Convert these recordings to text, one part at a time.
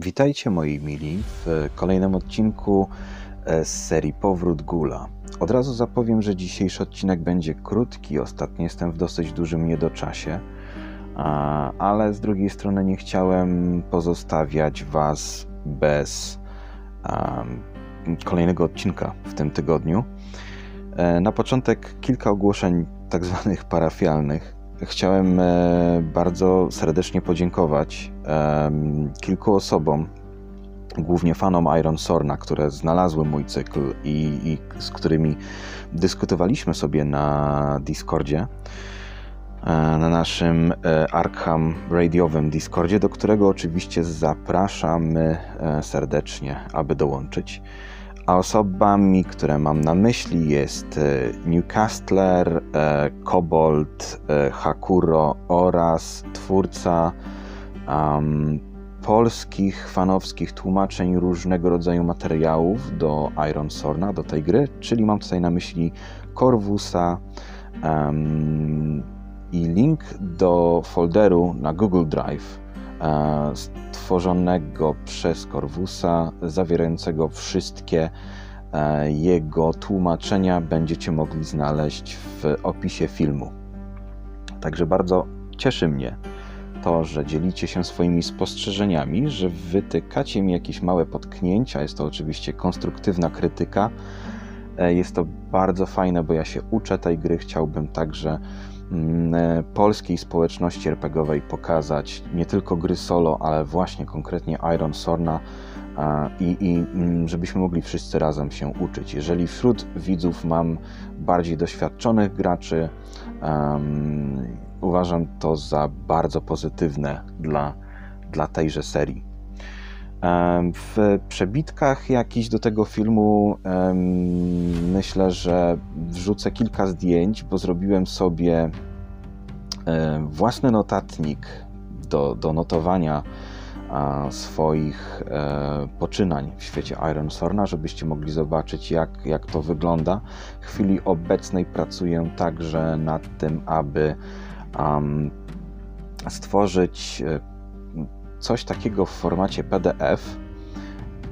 Witajcie moi mili w kolejnym odcinku e, z serii Powrót Gula. Od razu zapowiem, że dzisiejszy odcinek będzie krótki. Ostatnio jestem w dosyć dużym niedoczasie, ale z drugiej strony nie chciałem pozostawiać Was bez kolejnego odcinka w tym tygodniu. E, na początek kilka ogłoszeń tak zwanych parafialnych. Chciałem e, bardzo serdecznie podziękować kilku osobom, głównie fanom Iron Sorna, które znalazły mój cykl i, i z którymi dyskutowaliśmy sobie na Discordzie, e, na naszym e, Arkham radiowym Discordzie, do którego oczywiście zapraszamy serdecznie, aby dołączyć. A osobami, które mam na myśli jest e, Newcastler, e, Kobold, e, Hakuro oraz twórca um, polskich, fanowskich tłumaczeń różnego rodzaju materiałów do Iron Sorna, do tej gry, czyli mam tutaj na myśli Corvusa um, i link do folderu na Google Drive E, stworzonego przez Corvusa, zawierającego wszystkie e, jego tłumaczenia będziecie mogli znaleźć w opisie filmu. Także bardzo cieszy mnie to, że dzielicie się swoimi spostrzeżeniami, że wytykacie mi jakieś małe potknięcia. Jest to oczywiście konstruktywna krytyka. E, jest to bardzo fajne, bo ja się uczę tej gry. Chciałbym także Mm, e, polskiej społeczności RPGowej pokazać nie tylko gry solo, ale właśnie konkretnie Iron Sorna i, i mm, żebyśmy mogli wszyscy razem się uczyć. Jeżeli wśród widzów mam bardziej doświadczonych graczy, uważam to za bardzo pozytywne dla, dla tejże serii. W przebitkach jakiś do tego filmu myślę, że wrzucę kilka zdjęć, bo zrobiłem sobie własny notatnik do, do notowania swoich e, poczynań w świecie Iron Sorna, żebyście mogli zobaczyć, jak, jak to wygląda. W chwili obecnej pracuję także nad tym, aby um, stworzyć e, coś takiego w formacie PDF.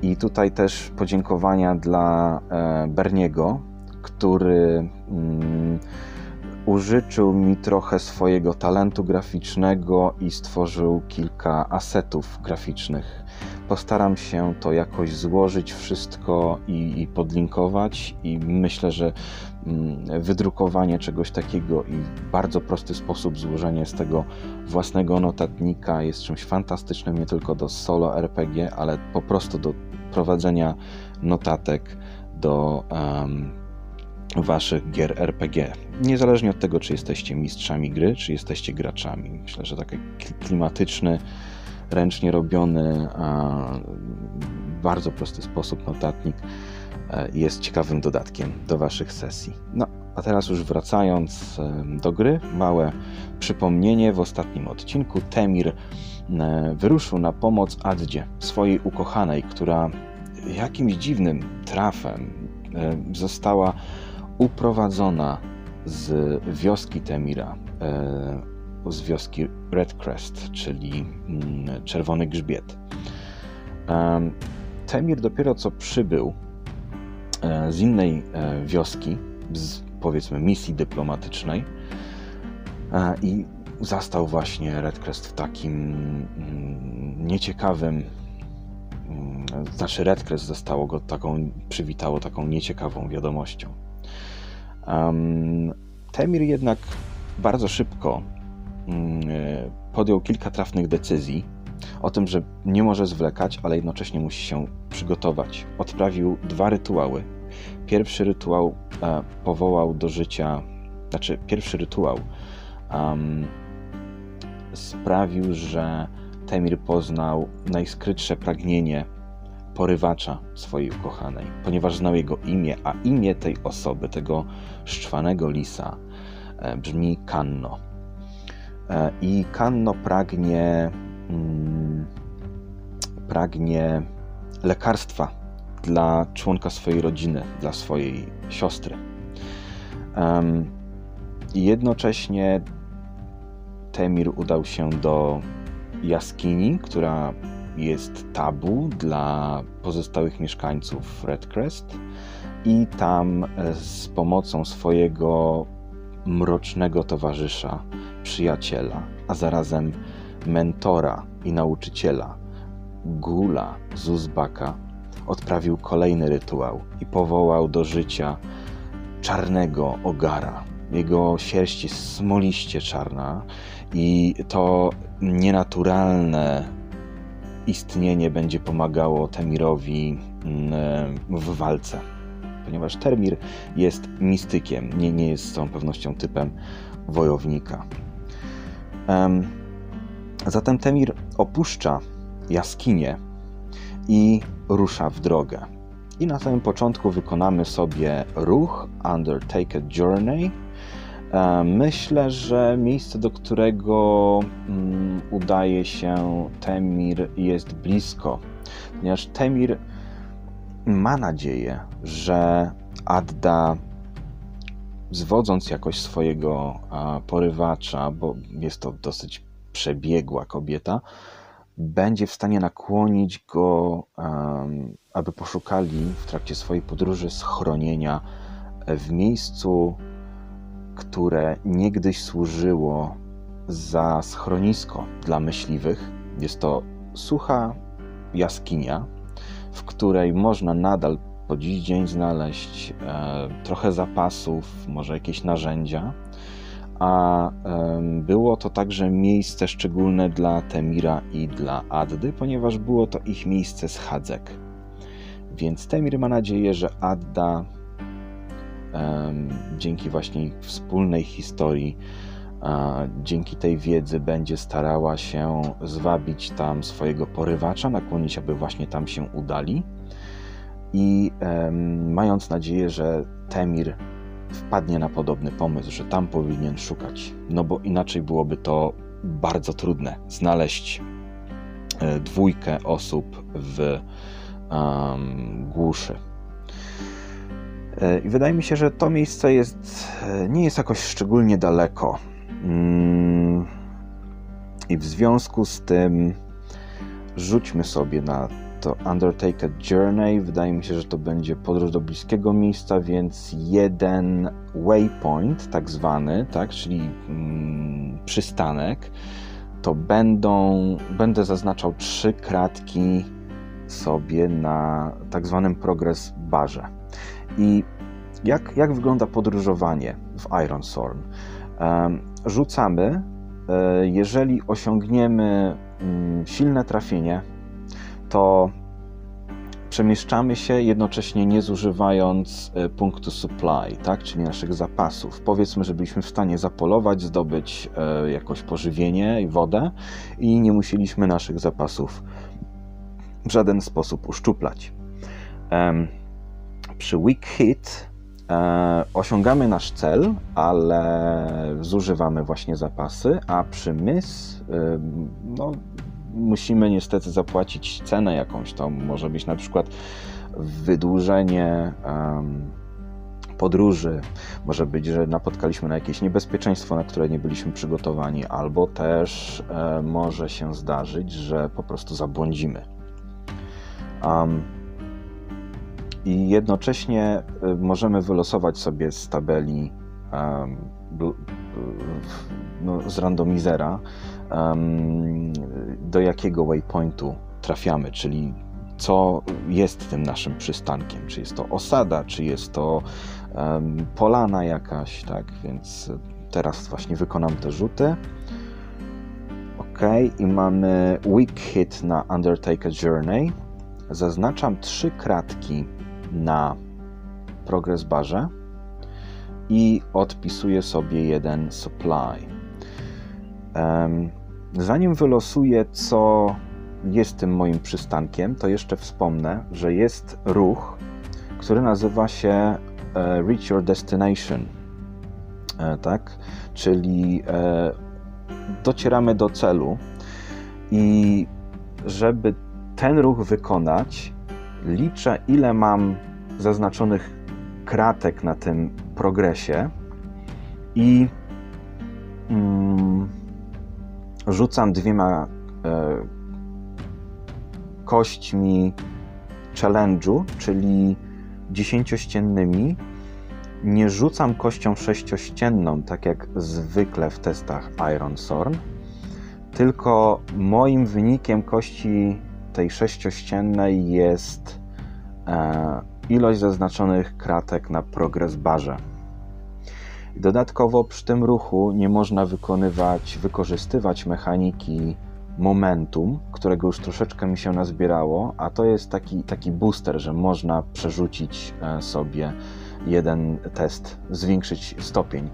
I tutaj też podziękowania dla e, Berniego, który mm, użyczył mi trochę swojego talentu graficznego i stworzył kilka asetów graficznych. Postaram się to jakoś złożyć wszystko i, i podlinkować, i myślę, że wydrukowanie czegoś takiego i w bardzo prosty sposób złożenie z tego własnego notatnika jest czymś fantastycznym nie tylko do solo RPG, ale po prostu do prowadzenia notatek do um, waszych gier RPG. Niezależnie od tego, czy jesteście mistrzami gry, czy jesteście graczami. Myślę, że taki klimatyczny, ręcznie robiony, bardzo prosty sposób notatnik jest ciekawym dodatkiem do waszych sesji. No, a teraz już wracając e, do gry, małe przypomnienie. W ostatnim odcinku Temir e, wyruszył na pomoc Addzie, swojej ukochanej, która jakimś dziwnym trafem została uprowadzona z wioski Temira, e, z wioski Redcrest, czyli mm, Czerwony Grzbiet. Temir dopiero co przybył e, z innej e, wioski, z powiedzmy misji dyplomatycznej i zastał właśnie Redcrest w takim mm, nieciekawym mm, znaczy Redcrest zostało go taką, przywitało taką nieciekawą wiadomością. Um, Temir jednak bardzo szybko um, podjął kilka trafnych decyzji o tym, że nie może zwlekać, ale jednocześnie musi się przygotować. Odprawił dwa rytuały. Pierwszy rytuał e, powołał do życia, znaczy pierwszy rytuał um, sprawił, że Temir poznał najskrytsze pragnienie porywacza swojej ukochanej, ponieważ znał jego imię, a imię tej osoby, tego szczwanego lisa, e, brzmi Kanno. E, I Kanno pragnie, mm, pragnie lekarstwa dla członka swojej rodziny, dla swojej siostry. Jednocześnie Temir udał się do jaskini, która jest tabu dla pozostałych mieszkańców Redcrest i tam e, z pomocą swojego mrocznego towarzysza, przyjaciela, a zarazem mentora i nauczyciela, Gula z Uzbaka, odprawił kolejny rytuał i powołał do życia czarnego ogara. Jego sierść jest smoliście czarna i to nienaturalne istnienie będzie pomagało Temirowi mm, w walce. Ponieważ Termir jest mistykiem, nie, nie jest z całą pewnością typem wojownika. Zatem Temir opuszcza jaskinię i rusza w drogę. I na samym początku wykonamy sobie ruch Undertaker Journey. E, myślę, że miejsce, do którego mm, udaje się Temir, jest blisko, ponieważ Temir ma nadzieję, że Adda, zwodząc jakoś swojego porywacza, bo jest to dosyć przebiegła kobieta, będzie w stanie nakłonić go, aby poszukali w trakcie swojej podróży schronienia w miejscu, które niegdyś służyło za schronisko dla myśliwych. Jest to sucha jaskinia, w której można nadal po dziś dzień znaleźć e, trochę zapasów, może jakieś narzędzia a było to także miejsce szczególne dla Temira i dla Addy, ponieważ było to ich miejsce schadzek. Więc Temir ma nadzieję, że Adda dzięki właśnie wspólnej historii, dzięki tej wiedzy będzie starała się zwabić tam swojego porywacza, nakłonić, aby właśnie tam się udali. I mając nadzieję, że Temir wpadnie na podobny pomysł, że tam powinien szukać, no bo inaczej byłoby to bardzo trudne znaleźć e, dwójkę osób w um, głuszy. E, I wydaje mi się, że to miejsce jest, e, nie jest jakoś szczególnie daleko. Mm, I w związku z tym rzućmy sobie na to Undertaker Journey. Wydaje mi się, że to będzie podróż do bliskiego miejsca, więc jeden waypoint, tak zwany, tak, czyli mm, przystanek, to będą, będę zaznaczał trzy kratki sobie na tak zwanym progress barze. I jak, jak wygląda podróżowanie w Iron? Um, rzucamy, e, jeżeli osiągniemy um, silne trafienie, to przemieszczamy się jednocześnie nie zużywając e, punktu supply, tak, czyli naszych zapasów. Powiedzmy, że byliśmy w stanie zapolować, zdobyć e, jakoś pożywienie i wodę i nie musieliśmy naszych zapasów w żaden sposób uszczuplać. Przy weak hit e, osiągamy nasz cel, ale zużywamy właśnie zapasy, a przy miss no, musimy niestety zapłacić cenę jakąś. To może być na przykład wydłużenie um, podróży, może być, że napotkaliśmy na jakieś niebezpieczeństwo, na które nie byliśmy przygotowani, albo też e, może się zdarzyć, że po prostu zabłądzimy. Um, I jednocześnie e, możemy wylosować sobie z tabeli um, no, z randomizera do jakiego waypointu trafiamy, czyli co jest tym naszym przystankiem. Czy jest to osada, czy jest to polana jakaś, tak? Więc teraz właśnie wykonam te rzuty. Ok, i mamy weak hit na Undertaker Journey. Zaznaczam trzy kratki na progress barze i odpisuję sobie jeden supply. Zanim wylosuję, co jest tym moim przystankiem, to jeszcze wspomnę, że jest ruch, który nazywa się e, Reach Your Destination. E, tak? Czyli e, docieramy do celu i żeby ten ruch wykonać, liczę, ile mam zaznaczonych kratek na tym progresie i mm, rzucam dwiema e, kośćmi challenge'u, czyli dziesięciościennymi. Nie rzucam kością sześciościenną, tak jak zwykle w testach Iron Sorn, tylko moim wynikiem kości tej sześciościennej jest e, ilość zaznaczonych kratek na progress barze. Dodatkowo przy tym ruchu nie można wykonywać, wykorzystywać mechaniki momentum, którego już troszeczkę mi się nazbierało, a to jest taki, taki booster, że można przerzucić e, sobie jeden test, zwiększyć stopień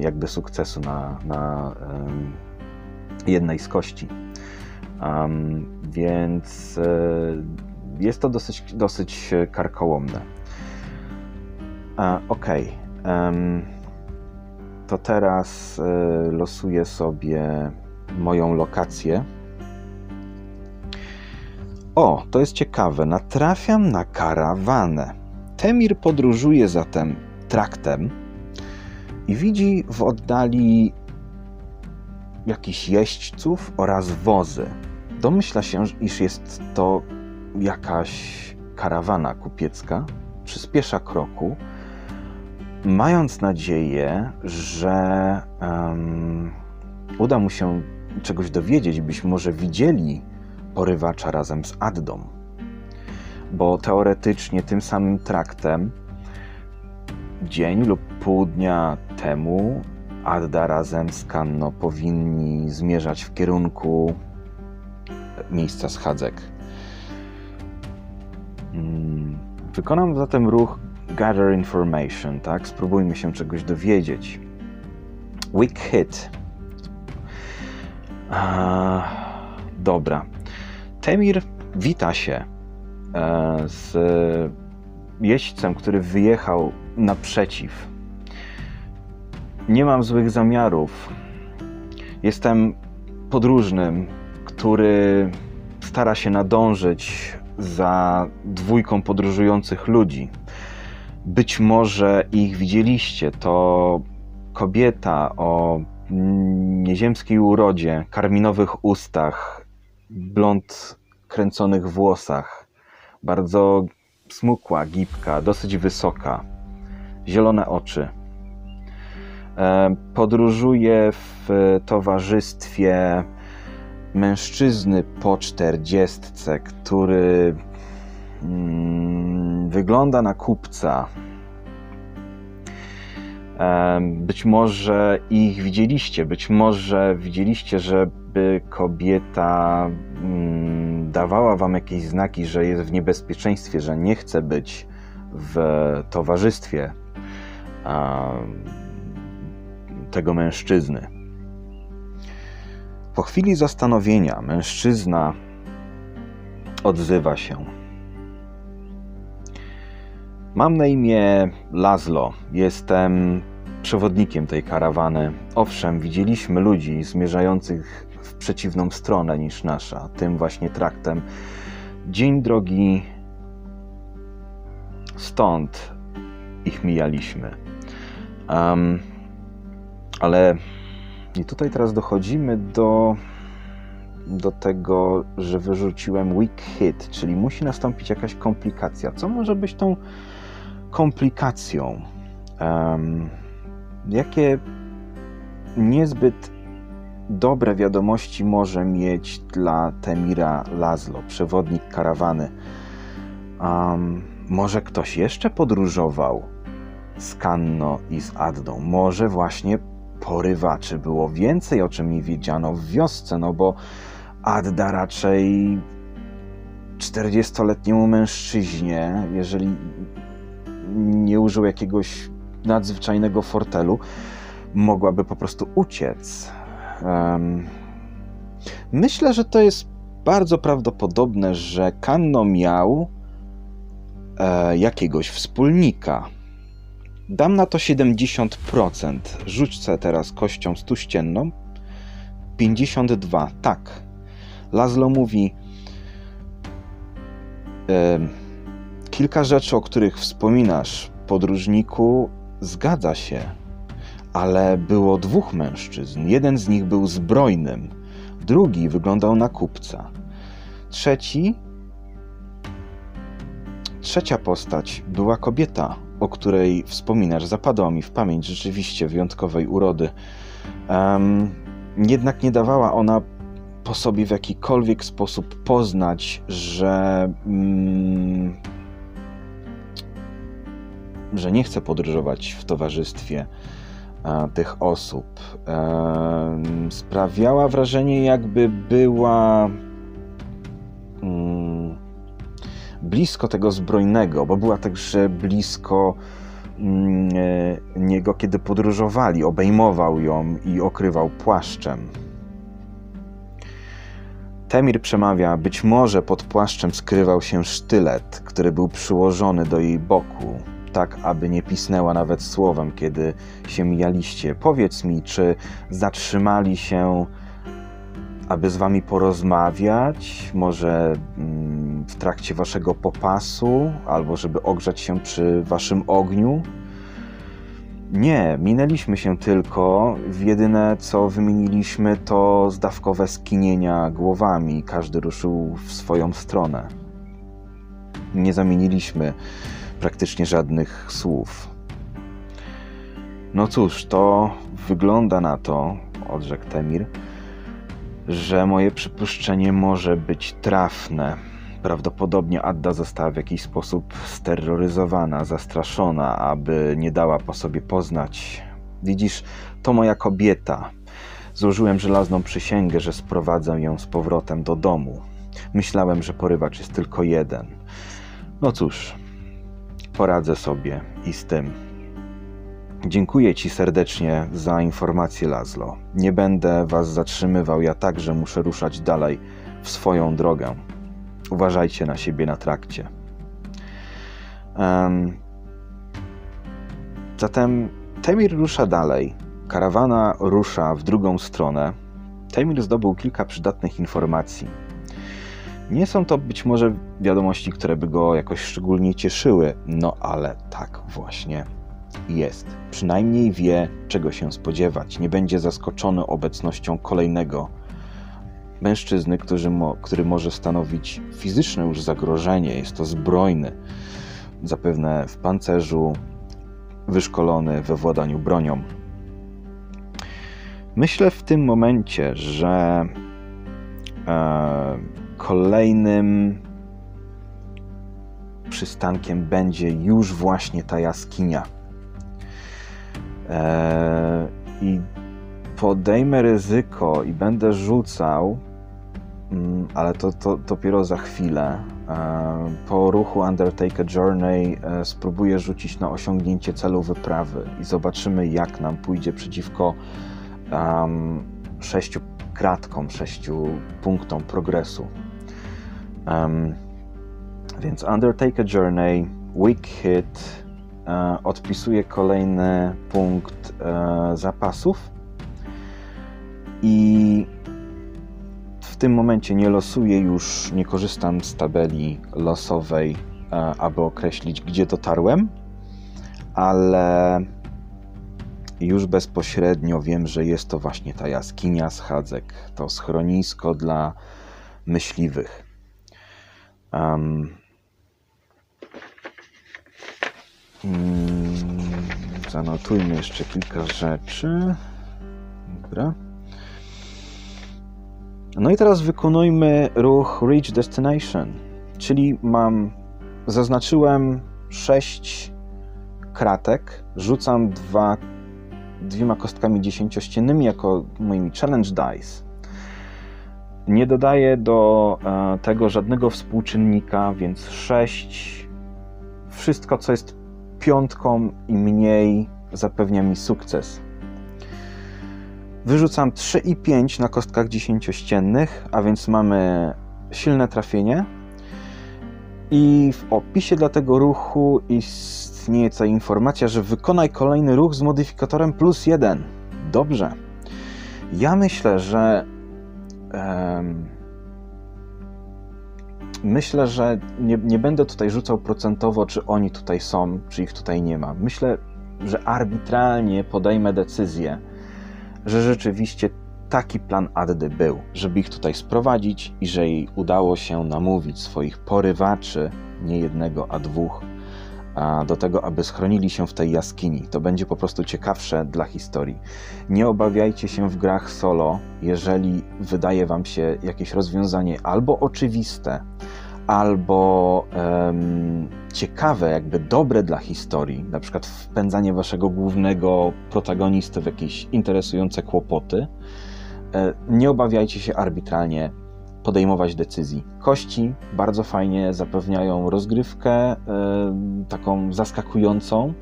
jakby sukcesu na, na jednej z kości. Więc e, jest to dosyć, dosyć karkołomne. ok. To teraz e, losuję sobie moją lokację. O, to jest ciekawe. Natrafiam na karawanę. Temir podróżuje zatem traktem i widzi w oddali jakichś jeźdźców oraz wozy. Domyśla się, iż jest to jakaś karawana kupiecka. Przyspiesza kroku, mając nadzieję, że um, uda mu się czegoś dowiedzieć, byśmy może widzieli porywacza razem z Addą. Bo teoretycznie tym samym traktem dzień lub pół dnia temu Adda razem z Kanno powinni zmierzać w kierunku miejsca schadzek. Hmm, wykonam zatem ruch Gather Information, tak? Spróbujmy się czegoś dowiedzieć. Weak Hit dobra. Temir wita się e, z jeźdźcem, który wyjechał naprzeciw. Nie mam złych zamiarów. Jestem podróżnym, który stara się nadążyć za dwójką podróżujących ludzi. Być może ich widzieliście. To kobieta o nieziemskiej urodzie, karminowych ustach, blond kręconych włosach, bardzo smukła, gibka, dosyć wysoka, zielone oczy. E, podróżuje w towarzystwie mężczyzny po czterdziestce, który wygląda na kupca, być może ich widzieliście, być może widzieliście, żeby kobieta mm, dawała wam jakieś znaki, że jest w niebezpieczeństwie, że nie chce być w towarzystwie tego mężczyzny. Po chwili zastanowienia mężczyzna odzywa się. Mam na imię Lazlo. Jestem przewodnikiem tej karawany. Owszem, widzieliśmy ludzi zmierzających w przeciwną stronę niż nasza, tym właśnie traktem. Dzień drogi stąd ich mijaliśmy. Um, ale i tutaj teraz dochodzimy do, do tego, że wyrzuciłem weak hit, czyli musi nastąpić jakaś komplikacja. Co może być tą komplikacją. Um, jakie niezbyt dobre wiadomości może mieć dla Temira Lazlo, przewodnik karawany? Um, może ktoś jeszcze podróżował z Kanno i z Addą? Może właśnie porywaczy było więcej, o czym mi wiedziano w wiosce, no bo Adda raczej 40-letniemu mężczyźnie, jeżeli nie użył jakiegoś nadzwyczajnego fortelu, mogłaby po prostu uciec. Um, myślę, że to jest bardzo prawdopodobne, że Kanno miał e, jakiegoś wspólnika. Dam na to 70%. Rzućcie teraz kością stuścienną. 52. Tak. Lazlo mówi. E, Kilka rzeczy, o których wspominasz, podróżniku, zgadza się, ale było dwóch mężczyzn. Jeden z nich był zbrojnym, drugi wyglądał na kupca. trzeci, trzecia postać była kobieta, o której wspominasz. Zapadła mi w pamięć rzeczywiście wyjątkowej urody. Um, jednak nie dawała ona po sobie w jakikolwiek sposób poznać, że, mm, że nie chce podróżować w towarzystwie e, tych osób. E, sprawiała wrażenie, jakby była mm, blisko tego zbrojnego, bo była także blisko mm, e, niego, kiedy podróżowali. Obejmował ją i okrywał płaszczem. Temir przemawia, być może pod płaszczem skrywał się sztylet, który był przyłożony do jej boku, tak aby nie pisnęła nawet słowem, kiedy się mijaliście. Powiedz mi, czy zatrzymali się, aby z wami porozmawiać, może mm, w trakcie waszego popasu, albo żeby ogrzać się przy waszym ogniu? Nie, minęliśmy się tylko. Jedyne co wymieniliśmy to zdawkowe skinienia głowami. Każdy ruszył w swoją stronę. Nie zamieniliśmy praktycznie żadnych słów. No cóż, to wygląda na to, odrzekł Temir, że moje przypuszczenie może być trafne. Prawdopodobnie Adda została w jakiś sposób steroryzowana, zastraszona, aby nie dała po sobie poznać. Widzisz, to moja kobieta. Złożyłem żelazną przysięgę, że sprowadzę ją z powrotem do domu. Myślałem, że porywacz jest tylko jeden. No cóż, poradzę sobie i z tym. Dziękuję Ci serdecznie za informację, Lazlo. Nie będę Was zatrzymywał, ja także muszę ruszać dalej w swoją drogę. Uważajcie na siebie na trakcie. Um, zatem Temir rusza dalej. Karawana rusza w drugą stronę. Temir zdobył kilka przydatnych informacji. Nie są to być może wiadomości, które by go jakoś szczególnie cieszyły, no ale tak właśnie jest. Przynajmniej wie, czego się spodziewać. Nie będzie zaskoczony obecnością kolejnego mężczyzny, który, mo, który może stanowić fizyczne już zagrożenie. Jest to zbrojny, zapewne w pancerzu, wyszkolony we władaniu bronią. Myślę w tym momencie, że e, kolejnym przystankiem będzie już właśnie ta jaskinia. E, I podejmę ryzyko i będę rzucał Mm, ale to, to dopiero za chwilę. E, po ruchu Undertaker Journey e, spróbuję rzucić na osiągnięcie celu wyprawy i zobaczymy, jak nam pójdzie przeciwko um, sześciu kratkom, sześciu punktom progresu. Um, więc Undertaker Journey, Weak Hit, e, odpisuje kolejny punkt e, zapasów i w tym momencie nie losuję już, nie korzystam z tabeli losowej, e, aby określić, gdzie dotarłem, ale już bezpośrednio wiem, że jest to właśnie ta jaskinia schadzek, to schronisko dla myśliwych. Um, zanotujmy jeszcze kilka rzeczy. Dobra. No i teraz wykonujmy ruch Reach Destination, czyli mam, zaznaczyłem 6 kratek, rzucam dwa, dwiema kostkami dziesięciościennymi jako moimi challenge dice. Nie dodaję do e, tego żadnego współczynnika, więc 6. Wszystko, co jest piątką i mniej, zapewnia mi sukces. Wyrzucam 3 i 5 na kostkach dziesięciościennych, a więc mamy silne trafienie. I w opisie dla tego ruchu istnieje ta informacja, że wykonaj kolejny ruch z modyfikatorem plus 1. Dobrze. Ja myślę, że. Myślę, że nie, nie będę tutaj rzucał procentowo, czy oni tutaj są, czy ich tutaj nie ma. Myślę, że arbitralnie podejmę decyzję że rzeczywiście taki plan Addy był, żeby ich tutaj sprowadzić i że jej udało się namówić swoich porywaczy, nie jednego, a dwóch, do tego, aby schronili się w tej jaskini. To będzie po prostu ciekawsze dla historii. Nie obawiajcie się w grach solo, jeżeli wydaje Wam się jakieś rozwiązanie albo oczywiste, albo um, ciekawe, jakby dobre dla historii, na przykład wpędzanie Waszego głównego protagonisty w jakieś interesujące kłopoty. E, nie obawiajcie się arbitralnie podejmować decyzji. Kości bardzo fajnie zapewniają rozgrywkę, taką zaskakującą,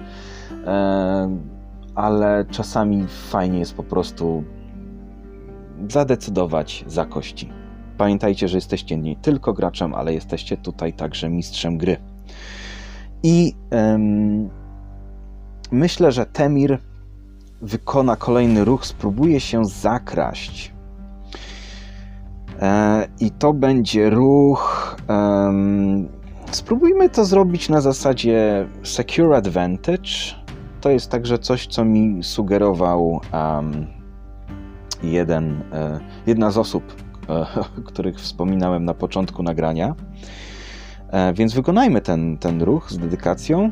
ale czasami fajnie jest po prostu zadecydować za kości. Pamiętajcie, że jesteście nie tylko graczem, ale jesteście tutaj także mistrzem gry. I myślę, że Temir wykona kolejny ruch, spróbuje się zakraść I to będzie ruch. Spróbujmy to zrobić na zasadzie Secure Advantage. To jest także coś, co mi sugerował jeden, e, jedna z osób, e, których wspominałem na początku nagrania. E, więc wykonajmy ten, ten ruch z dedykacją.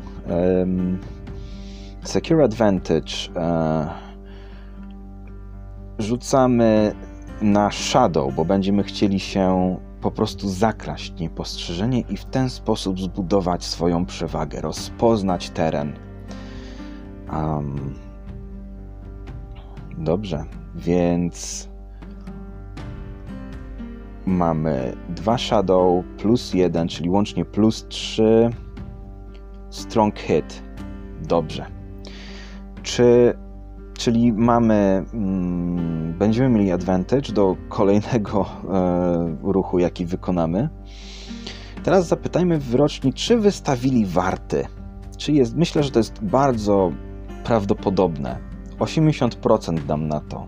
Secure Advantage. E, rzucamy na shadow, bo będziemy chcieli się po prostu zakraść niepostrzeżenie i w ten sposób zbudować swoją przewagę, rozpoznać teren. Um, dobrze, więc mamy dwa shadow plus jeden, czyli łącznie plus trzy. Strong hit. Dobrze. Czy Czyli mamy, mm, będziemy mieli advantage do kolejnego e, ruchu, jaki wykonamy. Teraz zapytajmy wyroczni, czy wystawili warty. Czy jest, myślę, że to jest bardzo prawdopodobne. 80% dam na to.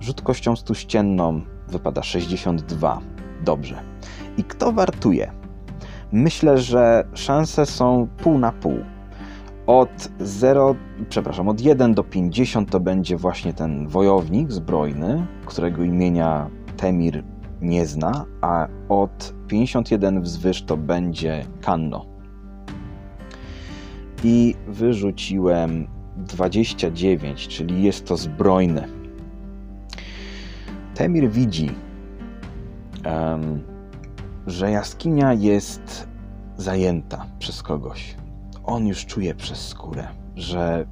Rzut kością stuścienną wypada 62. Dobrze. I kto wartuje? Myślę, że szanse są pół na pół. Od 0, przepraszam, od 1 do 50 to będzie właśnie ten wojownik zbrojny, którego imienia Temir nie zna, a od 51 wzwyż to będzie Kanno. I wyrzuciłem 29, czyli jest to zbrojny. Temir widzi, um, że jaskinia jest zajęta przez kogoś on już czuje przez skórę, że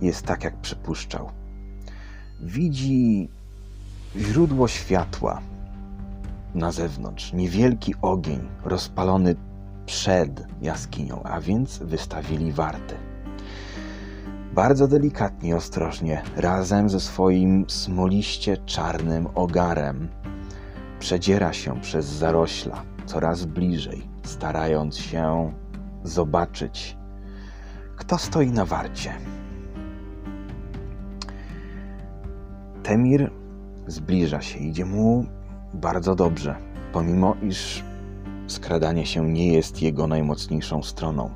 jest tak, jak przypuszczał. Widzi źródło światła na zewnątrz, niewielki ogień rozpalony przed jaskinią, a więc wystawili warty. Bardzo delikatnie ostrożnie, razem ze swoim smoliście czarnym ogarem, przedziera się przez zarośla coraz bliżej, starając się zobaczyć, kto stoi na warcie. Temir zbliża się, idzie mu bardzo dobrze, pomimo iż skradanie się nie jest jego najmocniejszą stroną.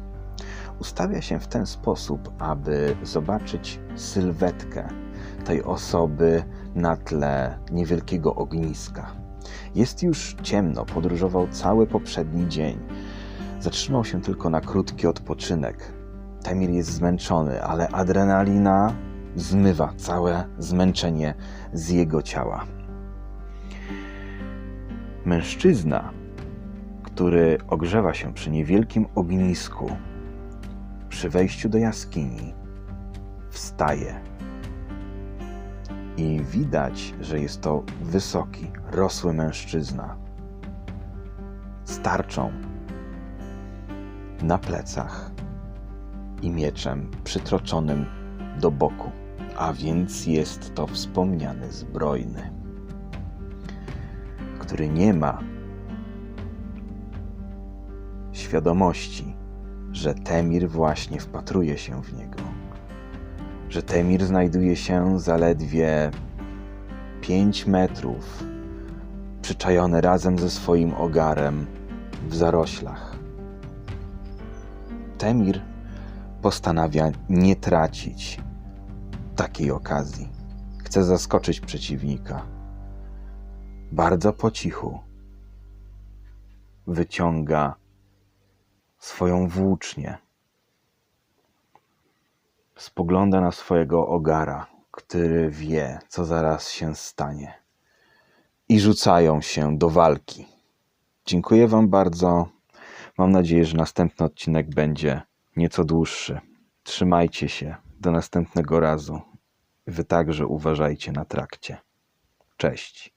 Ustawia się w ten sposób, aby zobaczyć sylwetkę tej osoby na tle niewielkiego ogniska. Jest już ciemno, podróżował cały poprzedni dzień. Zatrzymał się tylko na krótki odpoczynek. Temir jest zmęczony, ale adrenalina zmywa całe zmęczenie z jego ciała. Mężczyzna, który ogrzewa się przy niewielkim ognisku, przy wejściu do jaskini, wstaje. I widać, że jest to wysoki, rosły mężczyzna. Starczą na plecach i mieczem przytroczonym do boku, a więc jest to wspomniany zbrojny, który nie ma świadomości, że Temir właśnie wpatruje się w niego, że Temir znajduje się zaledwie 5 metrów, przyczajony razem ze swoim ogarem w zaroślach Temir postanawia nie tracić takiej okazji. chce zaskoczyć przeciwnika. Bardzo po cichu wyciąga swoją włócznię. Spogląda na swojego ogara, który wie, co zaraz się stanie. I rzucają się do walki. Dziękuję Wam bardzo. Mam nadzieję, że następny odcinek będzie nieco dłuższy. Trzymajcie się. Do następnego razu. Wy także uważajcie na trakcie. Cześć.